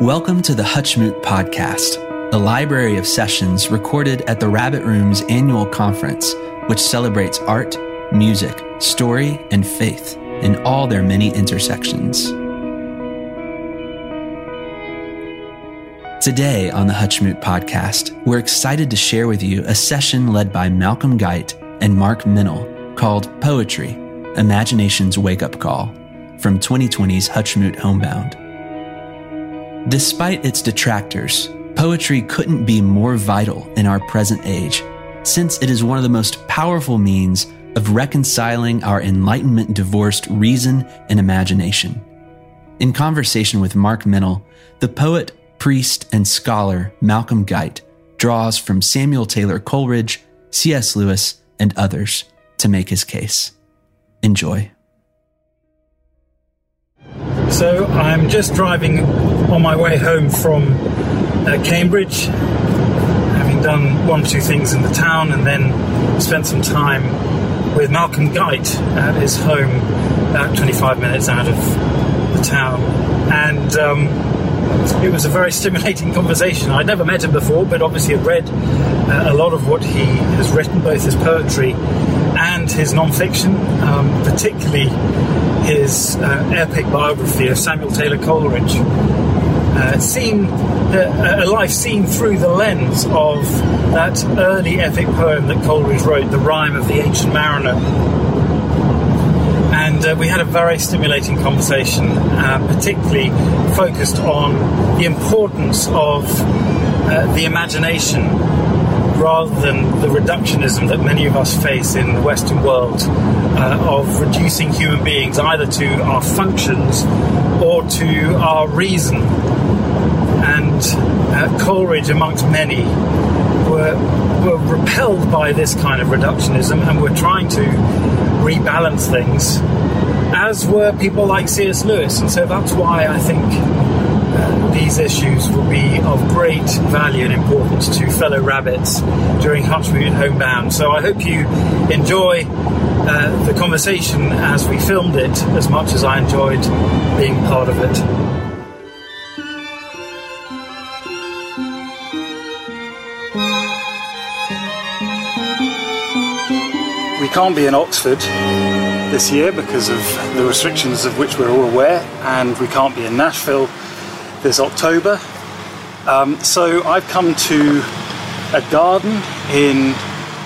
Welcome to the Hutchmoot Podcast, a library of sessions recorded at the Rabbit Room's annual conference, which celebrates art, music, story, and faith in all their many intersections. Today on the Hutchmoot Podcast, we're excited to share with you a session led by Malcolm Guite and Mark Meynell called Poetry Imagination's Wake Up Call from 2020's Hutchmoot Homebound. Despite its detractors, poetry couldn't be more vital in our present age, since it is one of the most powerful means of reconciling our Enlightenment divorced reason and imagination. In conversation with Mark Meynell, the poet, priest, and scholar Malcolm Guite draws from Samuel Taylor Coleridge, C.S. Lewis, and others to make his case. Enjoy. So I'm just driving on my way home from uh, Cambridge, having done one or two things in the town, and then spent some time with Malcolm Guite at his home, about 25 minutes out of the town. And um, it was a very stimulating conversation. I'd never met him before, but obviously had read uh, a lot of what he has written, both his poetry and his non-fiction, um, particularly his uh, epic biography of Samuel Taylor Coleridge. Uh, seen uh, a life seen through the lens of that early epic poem that Coleridge wrote, "The Rime of the Ancient Mariner." And uh, we had a very stimulating conversation, uh, particularly focused on the importance of uh, the imagination rather than the reductionism that many of us face in the Western world uh, of reducing human beings either to our functions or to our reason. And uh, Coleridge, amongst many, were, were repelled by this kind of reductionism and were trying to rebalance things, as were people like C.S. Lewis. And so that's why I think these issues will be of great value and importance to fellow rabbits during Hutchmoot Homebound. So I hope you enjoy uh, the conversation as we filmed it as much as I enjoyed being part of it. We can't be in Oxford this year because of the restrictions of which we're all aware, and we can't be in Nashville this October. Um, so I've come to a garden in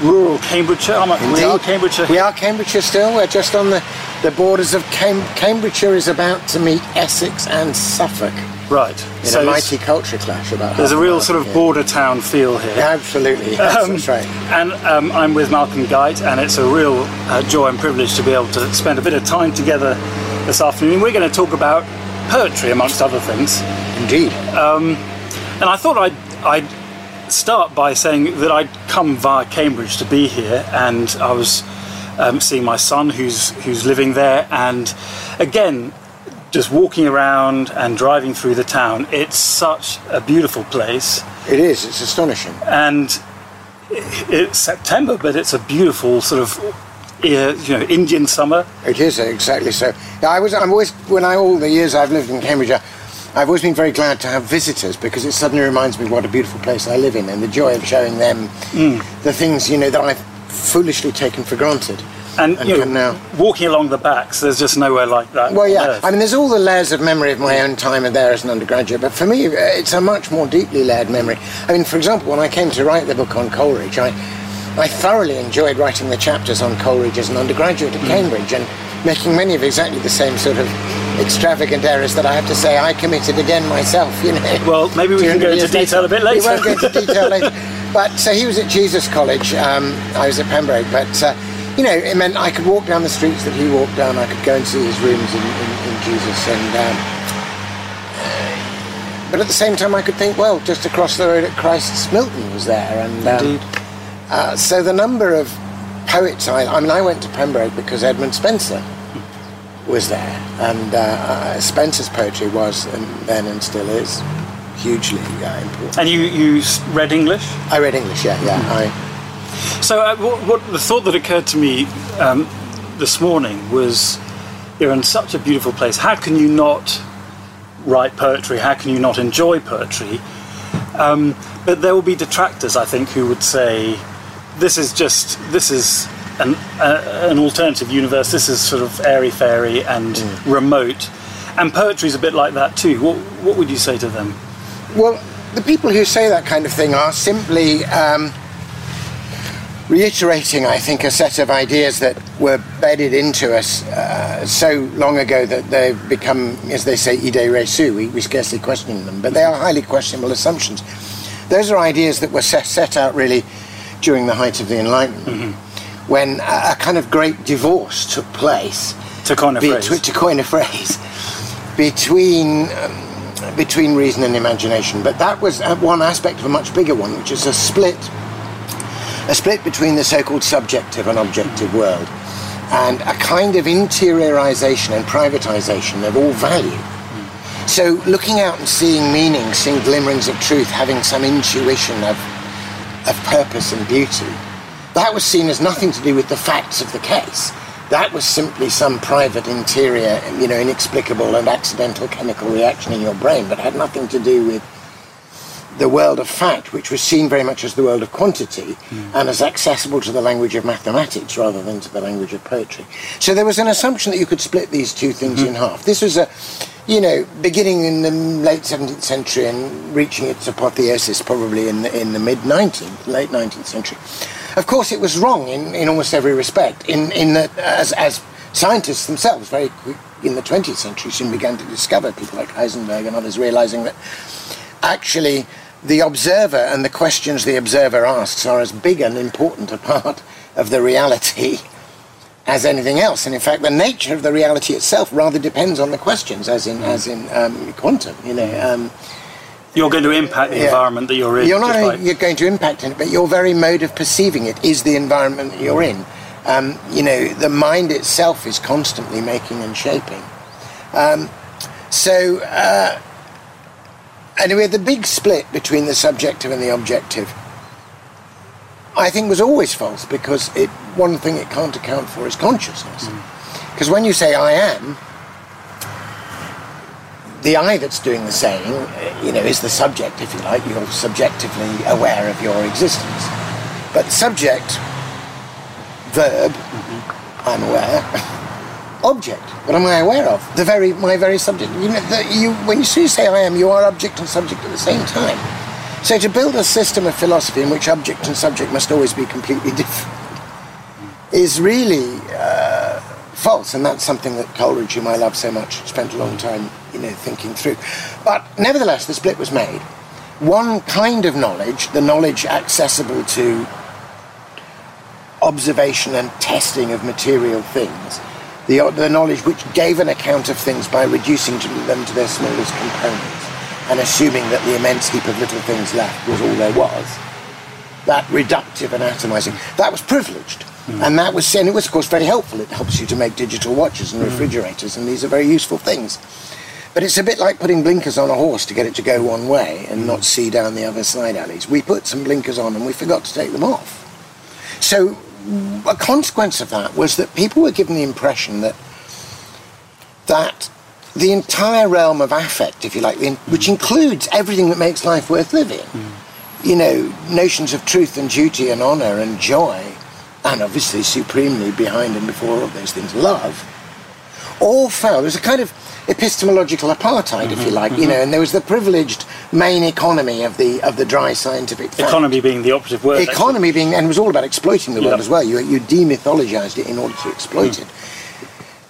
rural Cambridgeshire. I'm we are Cambridgeshire. We are Cambridgeshire still. We're just on the, the borders of Cam- Cambridgeshire is about to meet Essex and Suffolk Right. in so a mighty culture clash about there's a real sort of here. border town feel here. Yeah, absolutely. Um, that's right. And um, I'm with Malcolm Guite, and it's a real uh, joy and privilege to be able to spend a bit of time together this afternoon. We're going to talk about poetry, amongst other things. Indeed. And I thought I'd, I'd start by saying that I'd come via Cambridge to be here, and I was um, seeing my son who's who's living there, and again, just walking around and driving through the town. It's such a beautiful place, It is. It's astonishing. and it's September, but it's a beautiful sort of you know Indian summer. It is exactly so. I was. I'm always when I all the years I've lived in Cambridge, I, I've always been very glad to have visitors because it suddenly reminds me what a beautiful place I live in and the joy of showing them Mm. the things you know that I've foolishly taken for granted. And, And you know, now. walking along the backs, there's just nowhere like that. Well, yeah. I mean, there's all the layers of memory of my own time there as an undergraduate, but for me, uh, it's a much more deeply layered memory. I mean, for example, when I came to write the book on Coleridge, I, I thoroughly enjoyed writing the chapters on Coleridge as an undergraduate at Hmm. Cambridge and making many of exactly the same sort of extravagant errors that I have to say I committed again myself. You know. Well, maybe we can go into detail a bit We later. won't go into detail later. But so he was at Jesus College. Um, I was at Pembroke, but. Uh, you know, it meant I could walk down the streets that he walked down. I could go and see his rooms in, in, in Jesus, and um, but at the same time, I could think, well, just across the road at Christ's, Milton was there, and um, Indeed. uh, so the number of poets. I, I mean, I went to Pembroke because Edmund Spenser was there, and uh, uh, Spenser's poetry was, and then and still is, hugely uh, important. And you, you read English? I read English, yeah, yeah. I, So, uh, what, what the thought that occurred to me um, this morning was you're in such a beautiful place. How can you not write poetry? How can you not enjoy poetry? Um, but there will be detractors, I think, who would say this is just this is an, uh, an alternative universe. This is sort of airy fairy and mm. remote. And poetry is a bit like that too. What, what would you say to them? Well, the people who say that kind of thing are simply um, reiterating, I think, a set of ideas that were bedded into us uh, so long ago that they've become, as they say, idées reçues. We, we scarcely question them, but they are highly questionable assumptions. Those are ideas that were set, set out really during the height of the Enlightenment. Mm-hmm when a, a kind of great divorce took place. To coin a phrase. To coin a phrase. Between. Um, between reason and imagination, but that was uh, one aspect of a much bigger one, which is a split, a split between the so-called subjective and objective world, and a kind of interiorization and privatization of all value. So, looking out and seeing meaning, seeing glimmerings of truth, having some intuition of, of purpose and beauty, that was seen as nothing to do with the facts of the case. That was simply some private interior, you know, inexplicable and accidental chemical reaction in your brain, but had nothing to do with the world of fact, which was seen very much as the world of quantity mm. and as accessible to the language of mathematics rather than to the language of poetry. So there was an assumption that you could split these two things mm-hmm. in half. This was a, you know, beginning in the late 17th century and reaching its apotheosis probably in the, in the mid 19th, late 19th century. Of course, it was wrong in, in almost every respect, in, in that as, as scientists themselves, very quick in the 20th century, soon began to discover, people like Heisenberg and others, realizing that actually the observer and the questions the observer asks are as big and important a part of the reality as anything else. And in fact, the nature of the reality itself rather depends on the questions, as in, as in um, quantum, you know. Um, you're going to impact the yeah. environment that you're in. You're not only you're going to impact it, but your very mode of perceiving it is the environment that you're in. Um, you know, the mind itself is constantly making and shaping. Um, so, uh, anyway, the big split between the subjective and the objective, I think, was always false because it one thing it can't account for is consciousness. Because mm. when you say I am, the I that's doing the saying, you know, is the subject, if you like. You're subjectively aware of your existence. But subject, verb, mm-hmm. I'm aware. object, what am I aware of? The very, my very subject. You know, the, you, when you say I am, you are object and subject at the same time. So to build a system of philosophy in which object and subject must always be completely different is really uh, false, and that's something that Coleridge, whom I love so much, spent a long time, you know, thinking through. But nevertheless, the split was made. One kind of knowledge, the knowledge accessible to observation and testing of material things, the, the knowledge which gave an account of things by reducing them to their smallest components and assuming that the immense heap of little things left was all there was, that reductive and atomizing, that was privileged Mm. And that was, and it was of course very helpful. It helps you to make digital watches and mm. refrigerators, and these are very useful things. But it's a bit like putting blinkers on a horse to get it to go one way and not see down the other side alleys. We put some blinkers on and we forgot to take them off. So a consequence of that was that people were given the impression that that the entire realm of affect, if you like, which includes everything that makes life worth living, mm. you know, notions of truth and duty and honour and joy, and obviously supremely behind and before all those things, love, all fell. There was a kind of epistemological apartheid, mm-hmm, if you mm-hmm, like, mm-hmm. you know, and there was the privileged main economy of the of the dry scientific fact. Economy being the operative word. Economy actually. being, and it was all about exploiting the yeah. world as well. You you demythologized it in order to exploit mm. it.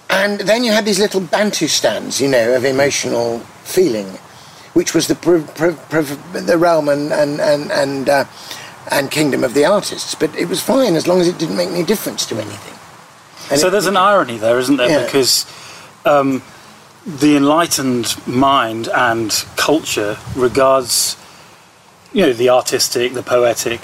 And then you had these little Bantustans, you know, of emotional feeling, which was the the realm and and and and. Uh, and Kingdom of the Artists, but it was fine as long as it didn't make any difference to anything. And so it, there's an irony there, isn't there? Yeah. Because um, the enlightened mind and culture regards, you know, the artistic, the poetic,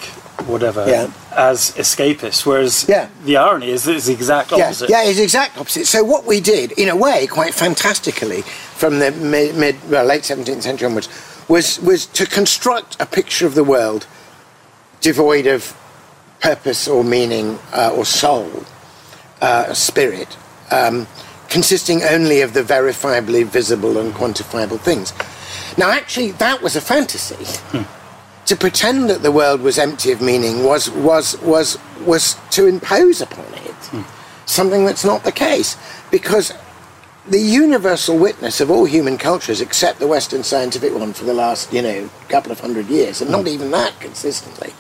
whatever, yeah. as escapists, whereas yeah. the irony is that it's the exact opposite. Yeah, yeah, it's the exact opposite. So what we did, in a way, quite fantastically, from the mid, mid well, late 17th century onwards, was was to construct a picture of the world devoid of purpose or meaning uh, or soul, uh, spirit, um, consisting only of the verifiably visible and quantifiable things. Now, actually, that was a fantasy. Hmm. To pretend that the world was empty of meaning was, was, was, was to impose upon it hmm. something that's not the case. Because the universal witness of all human cultures, except the Western scientific one for the last, you know, couple of hundred years, and not even that consistently,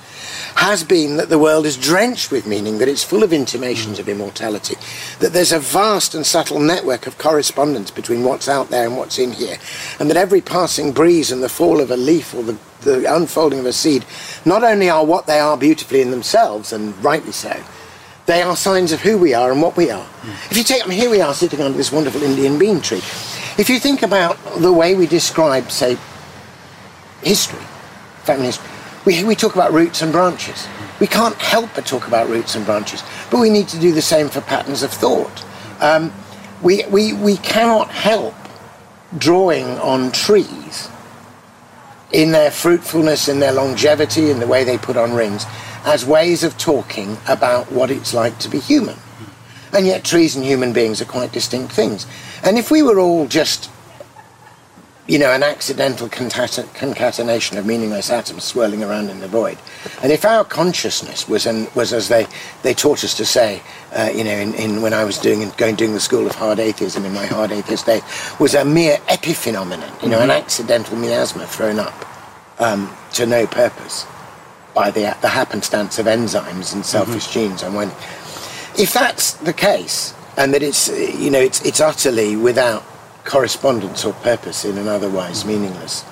has been that the world is drenched with meaning, that it's full of intimations of immortality, that there's a vast and subtle network of correspondence between what's out there and what's in here, and that every passing breeze and the fall of a leaf or the, the unfolding of a seed not only are what they are beautifully in themselves, and rightly so, they are signs of who we are and what we are. Mm. If you take, I mean, here we are sitting under this wonderful Indian bean tree. If you think about the way we describe, say, history, family history, we, we talk about roots and branches. We can't help but talk about roots and branches, but we need to do the same for patterns of thought. Um, we, we, we cannot help drawing on trees in their fruitfulness, in their longevity, in the way they put on rings, as ways of talking about what it's like to be human. And yet, trees and human beings are quite distinct things. And if we were all just, you know, an accidental concatenation of meaningless atoms swirling around in the void, and if our consciousness was, an, was as they, they taught us to say, uh, you know, in, in, when I was doing going doing the school of hard atheism in my hard atheist days, was a mere epiphenomenon, you know, mm-hmm. an accidental miasma thrown up um, to no purpose by the, the happenstance of enzymes and selfish mm-hmm. genes and when if that's the case and that it's you know it's it's utterly without correspondence or purpose in an otherwise meaningless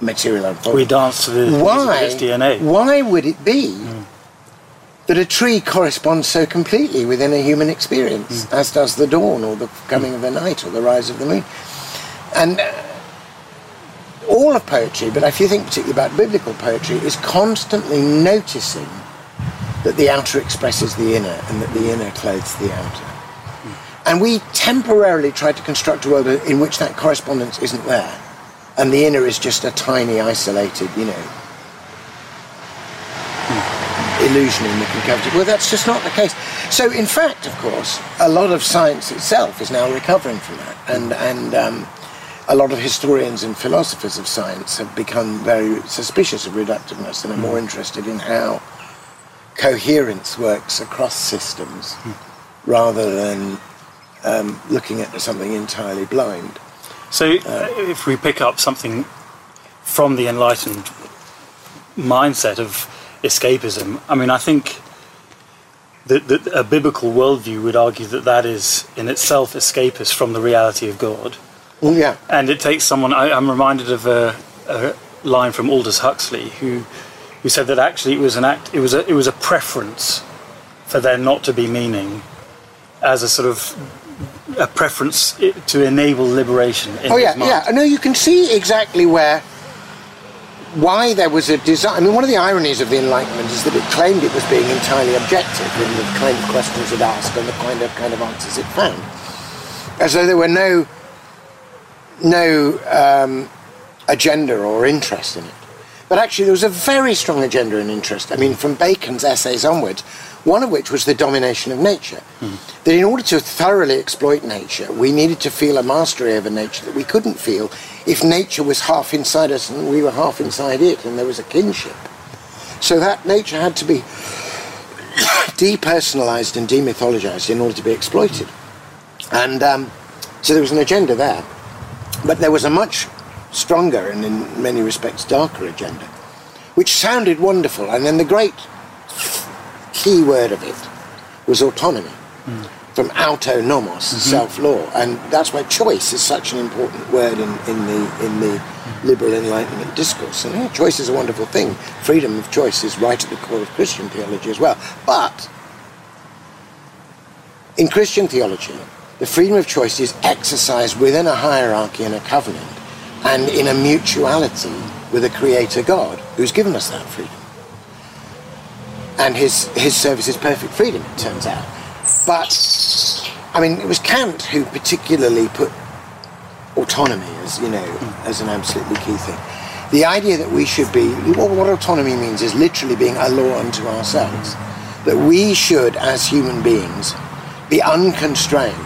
material unfolding. We dance to the why, DNA. Why would it be mm. that a tree corresponds so completely within a human experience, mm. as does the dawn or the coming mm. of the night or the rise of the moon? And uh, all of poetry, but if you think particularly about biblical poetry, is constantly noticing that the outer expresses the inner and that the inner clothes the outer. And we temporarily try to construct a world in which that correspondence isn't there. And the inner is just a tiny, isolated, you know, illusion in the concavity. Well, that's just not the case. So, in fact, of course, a lot of science itself is now recovering from that. And, and um, a lot of historians and philosophers of science have become very suspicious of reductiveness and are more interested in how coherence works across systems rather than um, looking at something entirely blind. So, uh, if we pick up something from the enlightened mindset of escapism, I mean, I think that, that a biblical worldview would argue that that is in itself escapist from the reality of God. Oh, yeah. And it takes someone. I, am reminded of a, a, line from Aldous Huxley, who who said that actually it was an act. It was a it was a preference for there not to be meaning, as a sort of a preference to enable liberation. oh yeah, yeah. No, you can see exactly where why there was a design. I mean, one of the ironies of the Enlightenment is that it claimed it was being entirely objective in the kind of questions it asked and the kind of kind of answers it found, as though there were no no um, agenda or interest in it. But actually, there was a very strong agenda and interest. I mean, from Bacon's essays onwards, one of which was the domination of nature. Mm. That in order to thoroughly exploit nature, we needed to feel a mastery over nature that we couldn't feel if nature was half inside us and we were half inside it, and there was a kinship. So that nature had to be depersonalized and demythologized in order to be exploited. And um, so there was an agenda there. But there was a much stronger and in many respects darker agenda, which sounded wonderful. And then the great key word of it was autonomy. Mm. From auto nomos, mm-hmm. self-law, and that's why choice is such an important word in, in the in the liberal enlightenment discourse. And yeah, choice is a wonderful thing. Freedom of choice is right at the core of Christian theology as well. But in Christian theology, the freedom of choice is exercised within a hierarchy and a covenant and in a mutuality with a creator God who's given us that freedom. And his, his service is perfect freedom, it turns out. But, I mean, it was Kant who particularly put autonomy as, you know, hmm. as an absolutely key thing. The idea that we should be, what autonomy means is literally being a law unto ourselves. That we should, as human beings, be unconstrained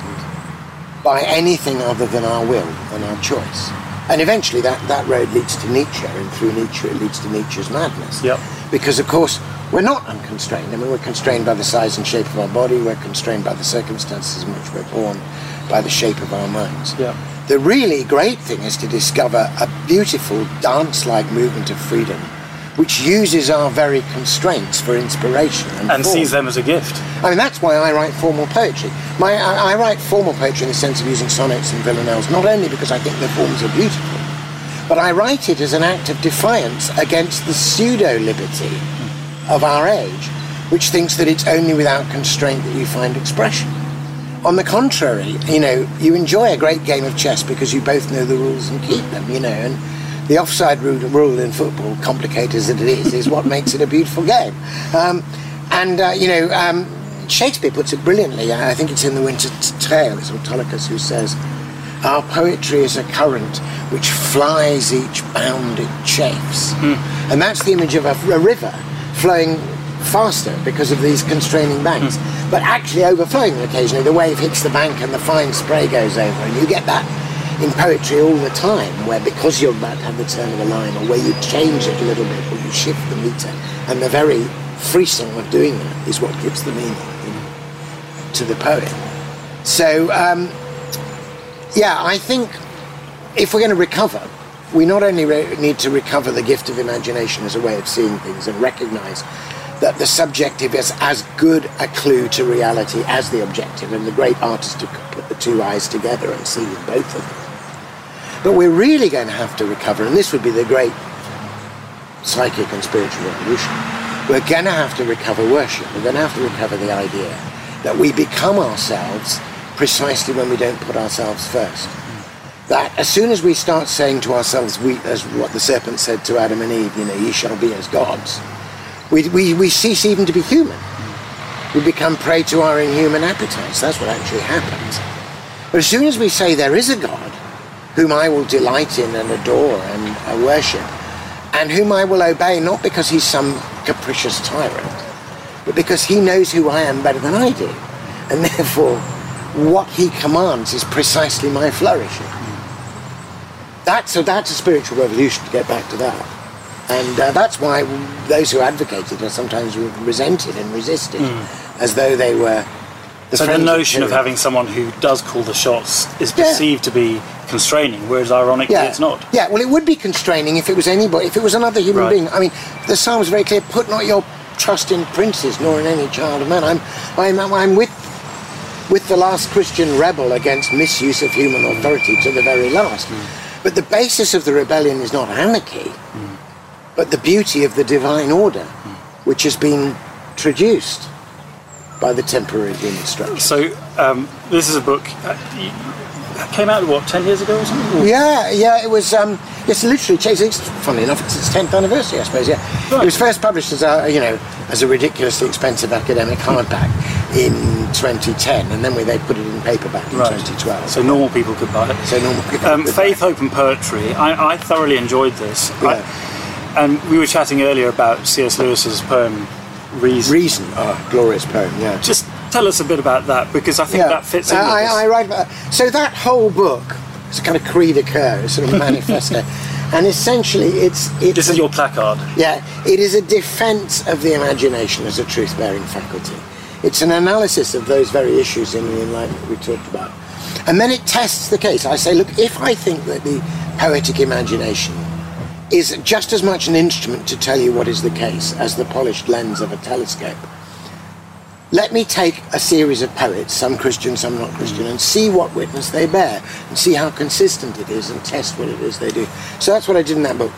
by anything other than our will and our choice. And eventually that, that road leads to Nietzsche, and through Nietzsche it leads to Nietzsche's madness. Yep. Because, of course, we're not unconstrained. I mean, we're constrained by the size and shape of our body, we're constrained by the circumstances in which we're born, by the shape of our minds. Yeah. The really great thing is to discover a beautiful dance like movement of freedom which uses our very constraints for inspiration and, And sees them as a gift. I mean, that's why I write formal poetry. My, I, I write formal poetry in the sense of using sonnets and villanelles, not only because I think the forms are beautiful, but I write it as an act of defiance against the pseudo liberty of our age, which thinks that it's only without constraint that you find expression. On the contrary, you know, you enjoy a great game of chess because you both know the rules and keep them, you know, and the offside rule, rule in football, complicated as it is, is what makes it a beautiful game. Um, and, uh, you know, um, Shakespeare puts it brilliantly. I think it's in The Winter Tale, it's Autolycus who says, Our poetry is a current which flies each bound it chafes. And that's the image of a, a river flowing faster because of these constraining banks, but actually overflowing occasionally. The wave hits the bank and the fine spray goes over, and you get that in poetry all the time, where because you're about to have the turn of a line, or where you change it a little bit, or you shift the meter, and the very frisson of doing that is what gives the meaning you know, to the poem. So, um, yeah, I think if we're going to recover, we not only re- need to recover the gift of imagination as a way of seeing things and recognize that the subjective is as good a clue to reality as the objective, and the great artist who could put the two eyes together and see with both of them. But we're really going to have to recover, and this would be the great psychic and spiritual revolution. We're going to have to recover worship. We're going to have to recover the idea that we become ourselves precisely when we don't put ourselves first. That as soon as we start saying to ourselves, we, as what the serpent said to Adam and Eve, you know, ye shall be as gods, we, we, we cease even to be human. We become prey to our inhuman appetites. That's what actually happens. But as soon as we say there is a God whom I will delight in and adore and uh, worship, and whom I will obey not because he's some capricious tyrant, but because he knows who I am better than I do, and therefore what he commands is precisely my flourishing. That's so that's a spiritual revolution to get back to that. And uh, that's why those who advocated it are sometimes resented and resisted, as though they were. The So the notion of having someone who does call the shots is Yeah. perceived to be constraining, whereas ironically yeah. it's not. Yeah, well, it would be constraining if it was anybody, if it was another human Right. being. I mean, the psalm is very clear: "Put not your trust in princes, nor in any child of man." I'm, I'm, I'm with, with the last Christian rebel against misuse of human authority to the very last. But the basis of the rebellion is not anarchy, but the beauty of the divine order, which has been traduced by the temporary structure. So um, this is a book uh, came out what ten years ago or something. Or- Yeah, yeah, it was. Um, it's literally changed. It's funny enough, it's its tenth anniversary, I suppose. Yeah, Right. it was first published as a you know as a ridiculously expensive academic hardback in 2010, and then we, they put it in paperback in Right. 2012. So normal people could buy it. So normal people Um, Faith, Hope and Poetry. I, I thoroughly enjoyed this. Yeah. I, and we were chatting earlier about C.S. Lewis's poem Reason. Reason, oh, glorious poem. Yeah. Just tell us a bit about that because I think yeah. that fits in. Uh, I. I write about so that whole book is a kind of creed occur, a sort of manifesto, and essentially it's it's this is your placard. Yeah, it is a defense of the imagination as a truth bearing faculty. It's an analysis of those very issues in the Enlightenment we talked about. And then it tests the case. I say, look, if I think that the poetic imagination is just as much an instrument to tell you what is the case as the polished lens of a telescope, let me take a series of poets, some Christian, some not Christian, and see what witness they bear, and see how consistent it is, and test what it is they do. So that's what I did in that book.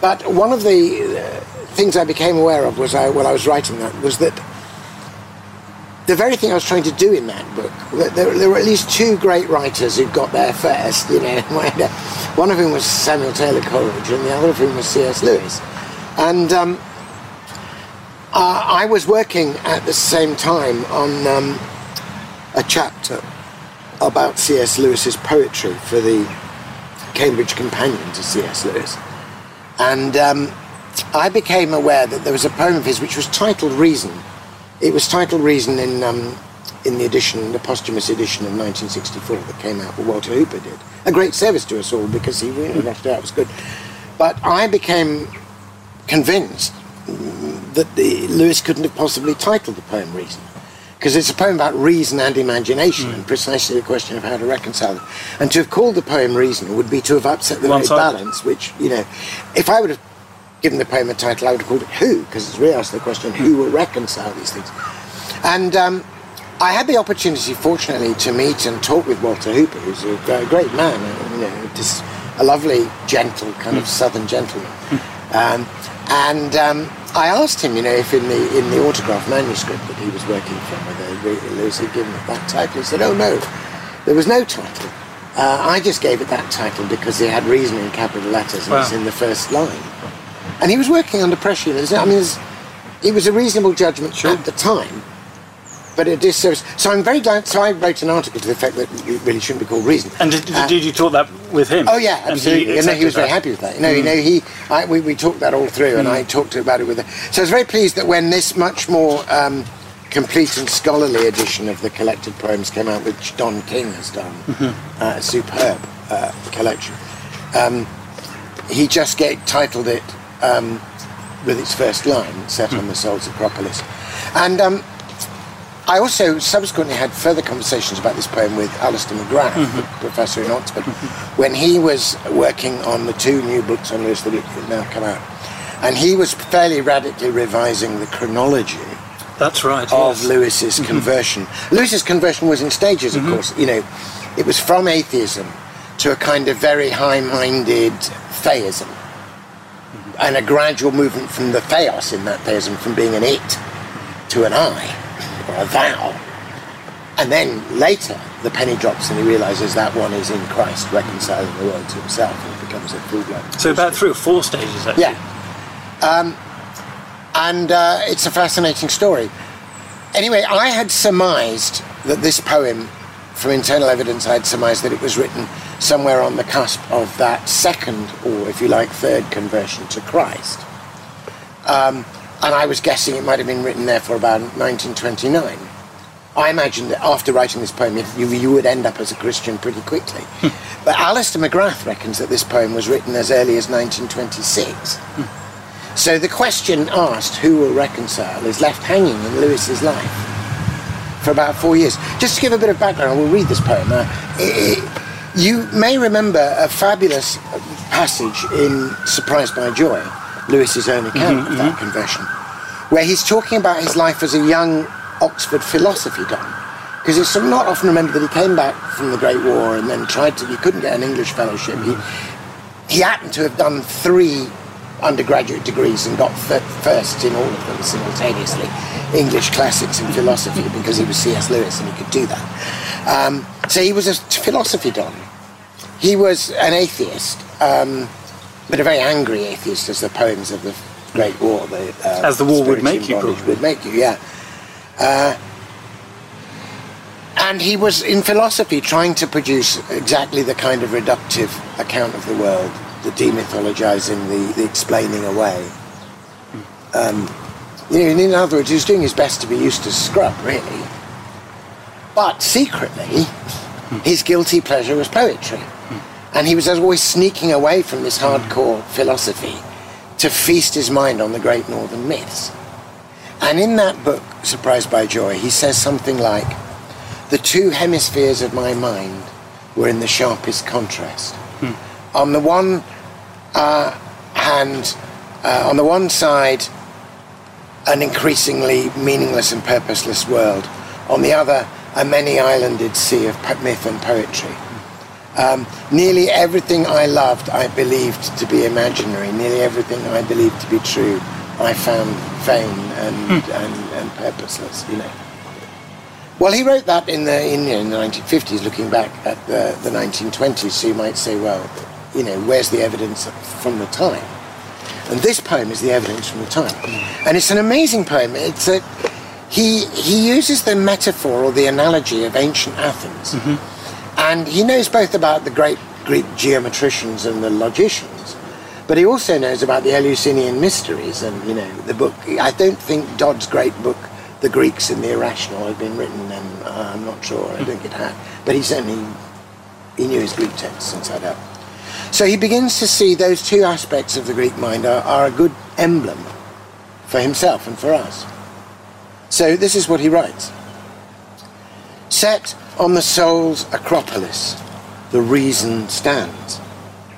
But one of the uh, things I became aware of was I, while I was writing that was that the very thing I was trying to do in that book, that there, there were at least two great writers who got there first, you know, one of whom was Samuel Taylor Coleridge, and the other of whom was C.S. Lewis. And um, uh, I was working at the same time on um, a chapter about C.S. Lewis's poetry for the Cambridge Companion to C.S. Lewis. And um, I became aware that there was a poem of his which was titled Reason. It was titled Reason in um, in the edition, the posthumous edition of 1964 that came out, what Walter Hooper did. A great service to us all because he really knocked it out. It was good. But I became convinced that Lewis couldn't have possibly titled the poem Reason. Because it's a poem about reason and imagination, Hmm. and precisely the question of how to reconcile them. And to have called the poem Reason would be to have upset the very balance, which, you know, if I would have given the poem a title, I would have called it Who, because it's really asked the question, who will reconcile these things? And um, I had the opportunity, fortunately, to meet and talk with Walter Hooper, who's a great man, you know, just a lovely, gentle, kind of southern gentleman. Um, and um, I asked him, you know, if in the in the autograph manuscript that he was working from, whether Lewis had given it that title. He said, "Oh no, there was no title. Uh, I just gave it that title because it had reason in capital letters and it's Wow. in the first line." And he was working under pressure. I mean, it was, it was a reasonable judgment at the time, but a disservice. So I'm very glad. So I wrote an article to the effect that it really shouldn't be called reason. And did, Uh, did you talk that with him? Oh yeah, And absolutely. And no, he was accepted very that? happy with that. No, you know, he, I, we, we talked that all through, and I talked about it with him. So I was very pleased that when this much more um, complete and scholarly edition of the collected poems came out, which Don King has done, uh, a superb uh, collection, um, he just get, titled it um, with its first line, set on the Soul's Acropolis, and. Um, I also subsequently had further conversations about this poem with Alister McGrath, mm-hmm. the professor in Oxford, mm-hmm. when he was working on the two new books on Lewis that have now come out. And he was fairly radically revising the chronology That's right. of yes. Lewis's mm-hmm. conversion. Lewis's conversion was in stages, of course. You know, it was from atheism to a kind of very high-minded theism, and a gradual movement from the theos in that theism, from being an it to an I or a vow. And then later, the penny drops and he realizes that one is in Christ, reconciling the world to himself, and it becomes a full-blown. So about three or four stages, actually. Yeah. Um, and uh, it's a fascinating story. Anyway, I had surmised that this poem, from internal evidence, I had surmised that it was written somewhere on the cusp of that second, or if you like, third conversion to Christ. Um, and I was guessing it might have been written there for about 1929. I imagined that after writing this poem, you, you would end up as a Christian pretty quickly. but Alister McGrath reckons that this poem was written as early as 1926. So the question asked, who will reconcile, is left hanging in Lewis's life for about four years. Just to give a bit of background, I will read this poem. Uh, i- i- you may remember a fabulous passage in Surprised by Joy, Lewis's own account of that conversion, where he's talking about his life as a young Oxford philosophy don. Because it's not often remembered that he came back from the Great War and then tried to, he couldn't get an English fellowship. He, he happened to have done three undergraduate degrees and got fir- first in all of them simultaneously English classics and philosophy because he was C.S. Lewis and he could do that. Um, so he was a philosophy don. He was an atheist, um, but a very angry atheist, as the poems of the Great War, the, uh, As the war would make you, probably. would make you, yeah. Uh, and he was in philosophy trying to produce exactly the kind of reductive account of the world, the demythologizing, the, the explaining away. Um, you know, in other words, he was doing his best to be Eustace Scrubb, really. But secretly, his guilty pleasure was poetry. And he was always sneaking away from this hardcore philosophy to feast his mind on the great northern myths. And in that book, Surprised by Joy, he says something like, The two hemispheres of my mind were in the sharpest contrast. On the one uh, hand, uh, on the one side, an increasingly meaningless and purposeless world. On the other, a many islanded sea of myth and poetry. Um, nearly everything I loved, I believed to be imaginary. Nearly everything I believed to be true, I found vain and, and, and purposeless, you know. Well, he wrote that in the, in, in the 1950s, looking back at the, the 1920s, so you might say, well, you know, where's the evidence from the time? And this poem is the evidence from the time. And it's an amazing poem. It's a, he, he uses the metaphor or the analogy of ancient Athens. And he knows both about the great Greek geometricians and the logicians, but he also knows about the Eleusinian mysteries and, you know, the book. I don't think Dodds' great book, the Greeks and the irrational had been written, then uh, I'm not sure. I don't think it had. But he certainly he knew his Greek texts inside out. So he begins to see those two aspects of the Greek mind are, are a good emblem for himself and for us. So this is what he writes. Set on the soul's acropolis, the reason stands,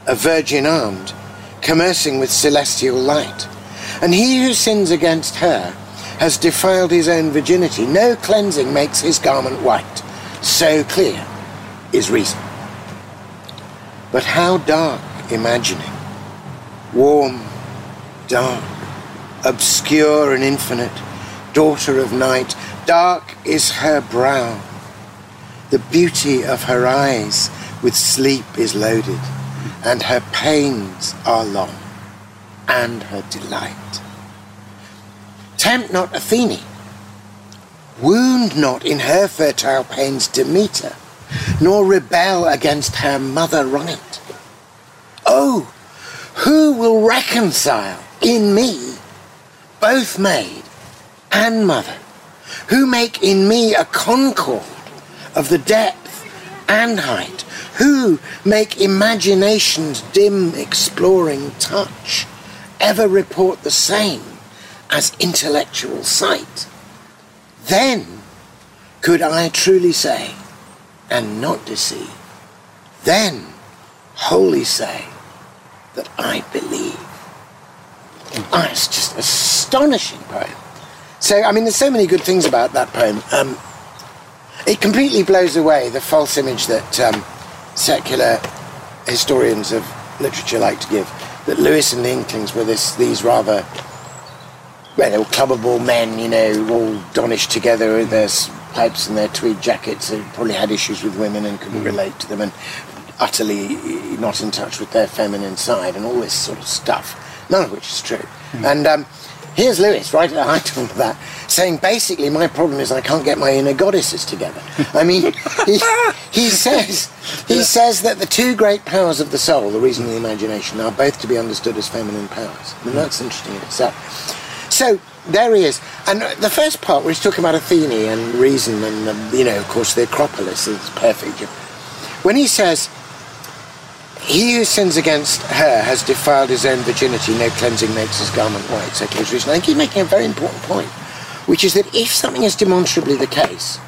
a virgin armed, commercing with celestial light. And he who sins against her has defiled his own virginity. No cleansing makes his garment white. So clear is reason. But how dark imagining, warm, dark, obscure and infinite, daughter of night, dark is her brow. The beauty of her eyes with sleep is loaded, and her pains are long, and her delight. Tempt not Athene, wound not in her fertile pains Demeter, nor rebel against her mother right. Oh, who will reconcile in me both maid and mother, who make in me a concord of the depth and height, who make imagination's dim exploring touch ever report the same as intellectual sight, then could I truly say, and not deceive, then wholly say that I believe. Ah, it's just astonishing poem. So, I mean, there's so many good things about that poem. Um, it completely blows away the false image that um, secular historians of literature like to give that Lewis and the Inklings were this these rather well, they were clubbable men, you know, all donnished together with their pipes and their tweed jackets. They probably had issues with women and couldn't relate to them, and utterly not in touch with their feminine side, and all this sort of stuff. None of which is true. Mm. And um, here's Lewis, right at the height of that, saying basically my problem is I can't get my inner goddesses together. I mean, he, he says he says that the two great powers of the soul, the reason and the imagination, are both to be understood as feminine powers. I mean, that's interesting in itself. So there he is. And the first part where he's talking about Athene and reason and, um, you know, of course, the Acropolis is perfect. When he says, he who sins against her has defiled his own virginity, no cleansing makes his garment white, so. I think he's making a very important point, which is that if something is demonstrably the case,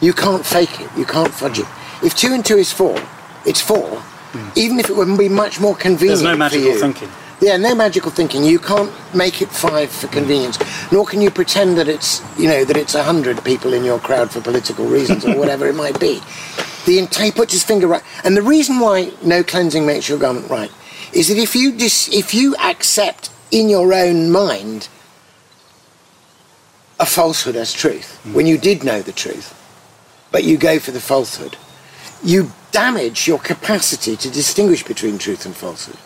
you can't fake it, you can't fudge it. If two and two is four, it's four, mm. even if it would be much more convenient There's no magical thinking. Yeah, no magical thinking. You can't make it five for convenience, nor can you pretend that it's you know that it's a hundred people in your crowd for political reasons or whatever it might be. The he puts his finger right, and the reason why no cleansing makes your garment right is that if you dis, if you accept in your own mind a falsehood as truth mm. when you did know the truth, but you go for the falsehood, you damage your capacity to distinguish between truth and falsehood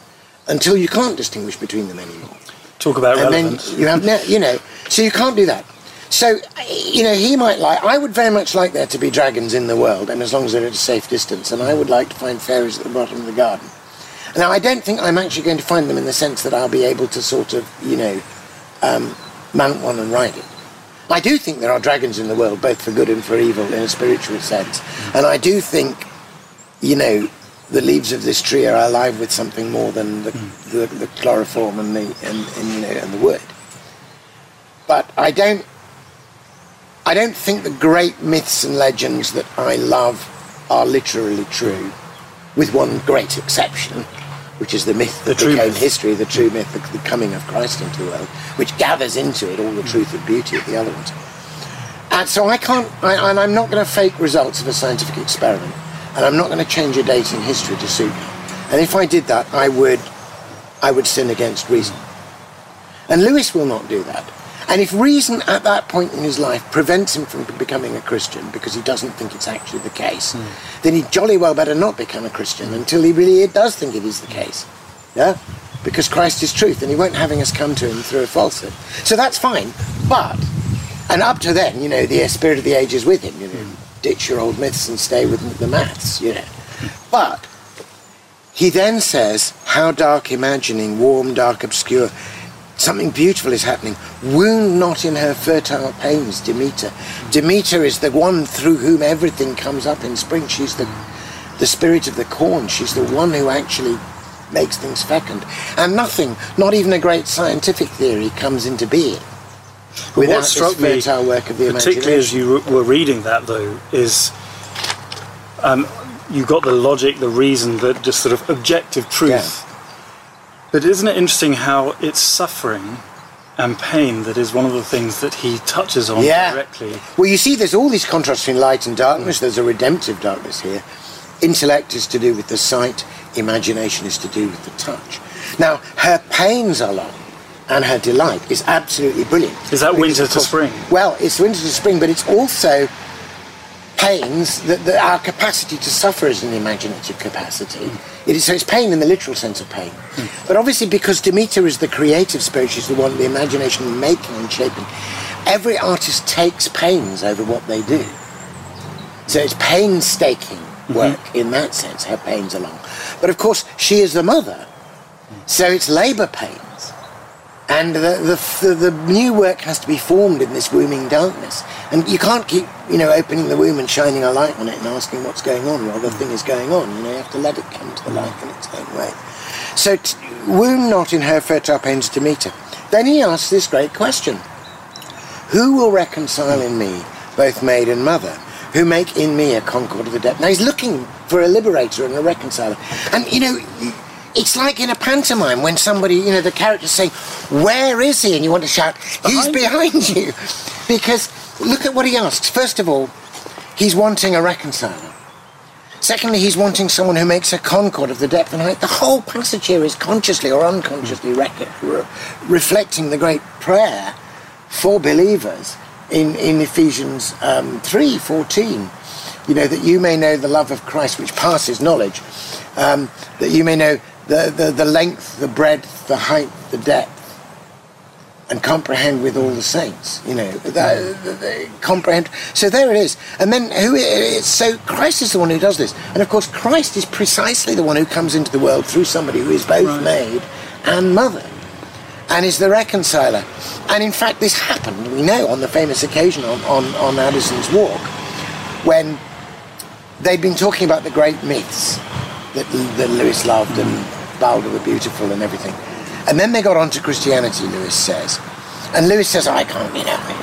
until you can't distinguish between them anymore. Talk about and relevance. Then you have, no, you know, so you can't do that. So, you know, he might like. I would very much like there to be dragons in the world, and as long as they're at a safe distance. And I would like to find fairies at the bottom of the garden. Now, I don't think I'm actually going to find them in the sense that I'll be able to sort of, you know, um, mount one and ride it. I do think there are dragons in the world, both for good and for evil, in a spiritual sense. And I do think, you know, the leaves of this tree are alive with something more than the, mm. the, the, chloroform and the and, and, you know and the wood. But I don't I don't think the great myths and legends that I love are literally true, with one great exception, which is the myth that the became myth. history, the true myth, the, the, coming of Christ into the world, which gathers into it all the truth and beauty of the other ones. And so I can't, I, and I'm not going to fake results of a scientific experiment and I'm not going to change a date in history to suit me. And if I did that, I would, I would sin against reason. And Lewis will not do that. And if reason at that point in his life prevents him from becoming a Christian because he doesn't think it's actually the case, mm. then he jolly well better not become a Christian until he really does think it is the case. Yeah? Because Christ is truth and he won't having us come to him through a falsehood. So that's fine. But, and up to then, you know, the spirit of the age is with him, you know. Mm ditch your old myths and stay with the maths, you know. But he then says, How dark imagining, warm, dark, obscure. Something beautiful is happening. Wound not in her fertile pains, Demeter. Demeter is the one through whom everything comes up in spring. She's the, the spirit of the corn. She's the one who actually makes things fecund. And nothing, not even a great scientific theory, comes into being without what struck me, work of the particularly as you re- were reading that, though, is um, you got the logic, the reason, the just sort of objective truth. Yeah. But isn't it interesting how it's suffering and pain that is one of the things that he touches on Yeah. directly? Well, you see, there's all these contrasts between light and darkness. There's a redemptive darkness here. Intellect is to do with the sight, imagination is to do with the touch. Now, her pains are long, and her delight is absolutely brilliant. Is that winter to spring? Well, it's winter to spring, but it's also pains that, that our capacity to suffer is an imaginative capacity. It is, so it's pain in the literal sense of pain. Hmm. But obviously, because Demeter is the creative spirit, she's the one, the imagination making and shaping. Every artist takes pains over what they do. So it's painstaking mm-hmm. work in that sense. Her pains are long. But of course, she is the mother. Hmm. So it's labour pains. And the, the, the, new work has to be formed in this wombing darkness. And you can't keep, you know, opening the womb and shining a light on it and asking what's going on while the thing is going on. You know, you have to let it come to the light in its own way. So, t- wound not in her fertile pains to meet her. Then he asks this great question Who will reconcile in me both maid and mother? Who make in me a concord of the dead? Now he's looking for a liberator and a reconciler. And, you know, it's like in a pantomime when somebody, you know, the character's saying, Where is he? And you want to shout, He's behind you. Because look at what he asks. First of all, he's wanting a reconciler. Secondly, he's wanting someone who makes a concord of the depth and height. The whole passage here is consciously or unconsciously rec- re- reflecting the great prayer for believers in, in Ephesians um, 3 14. You know, that you may know the love of Christ which passes knowledge, um, that you may know the, the, the length, the breadth, the height, the depth, and comprehend with all the saints. You know, that, that- mm. that- comprehend. So there it is. And then who? So Christ is the one who does this, and of course Christ is precisely the one who comes into the world through somebody who is both maid and mother, and is the reconciler. And in fact, this happened. We know on the famous occasion on on, on Addison's Walk when they'd been talking about the great myths that, that Lewis loved and Balder the Beautiful and everything. And then they got on to Christianity, Lewis says. And Lewis says, I can't, you know,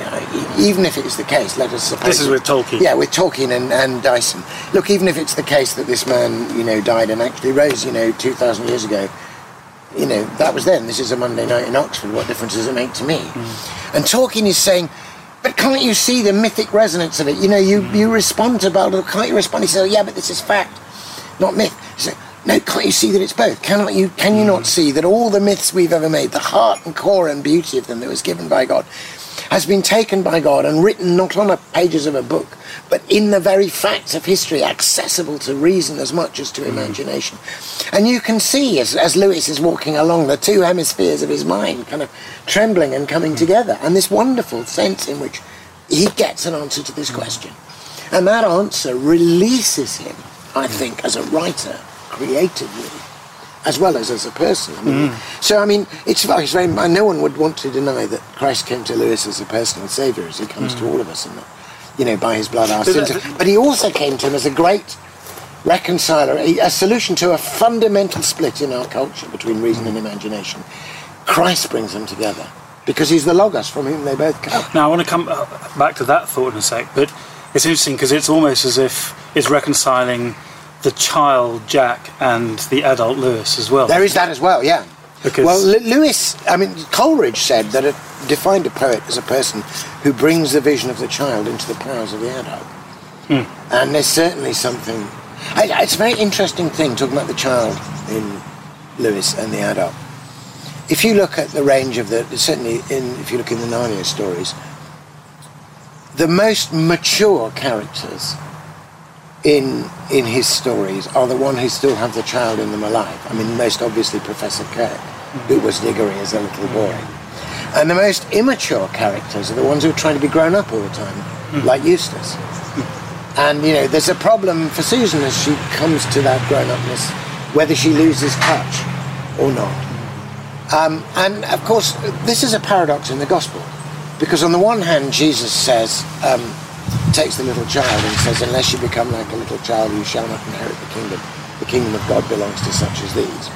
even if it is the case, let us suppose. This is with Tolkien. Yeah, with Tolkien and, and Dyson. Look, even if it's the case that this man, you know, died and actually rose, you know, 2,000 years ago, you know, that was then. This is a Monday night in Oxford. What difference does it make to me? Mm. And Tolkien is saying, but can't you see the mythic resonance of it? You know, you, mm. you respond to Baldur, can't you respond? He says, yeah, but this is fact, not myth. He said, no, can't you see that it's both? Cannot you, can you not hmm. see that all the myths we've ever made, the heart and core and beauty of them that was given by God, has been taken by God and written not on the pages of a book, but in the very facts of history, accessible to reason as much as to hmm. imagination. And you can see, as, as Lewis is walking along, the two hemispheres of his mind kind of trembling and coming hmm. together, and this wonderful sense in which he gets an answer to this question. And that answer releases him, I think, as a writer, creatively, as well as as a person. I mean, So, I mean, it's, it's very, no one would want to deny that Christ came to Lewis as a personal saviour, as he comes to all of us, and that, you know, by his blood our sins. But he also came to him as a great reconciler, a, a solution to a fundamental split in our culture between reason and imagination. Christ brings them together because he's the Logos from whom they both come. Now, I want to come uh, back to that thought in a sec, but it's interesting because it's almost as if it's reconciling the child Jack and the adult Lewis as well. There is that as well, yeah. Because- well, L- Lewis, I mean, Coleridge said that it defined a poet as a person who brings the vision of the child into the powers of the adult. Hmm. And there's certainly something. I, it's a very interesting thing talking about the child in Lewis and the adult. If you look at the range of the, certainly in, if you look in the Narnia stories, the most mature characters in in his stories are the one who still have the child in them alive. I mean, most obviously Professor Kirk, who was Diggory as a little boy. And the most immature characters are the ones who are trying to be grown up all the time, like Eustace. And, you know, there's a problem for Susan as she comes to that grown upness, whether she loses touch or not. Um, and of course, this is a paradox in the gospel, because on the one hand, Jesus says, um, takes the little child and says, "Unless you become like a little child, you shall not inherit the kingdom. The kingdom of God belongs to such as these."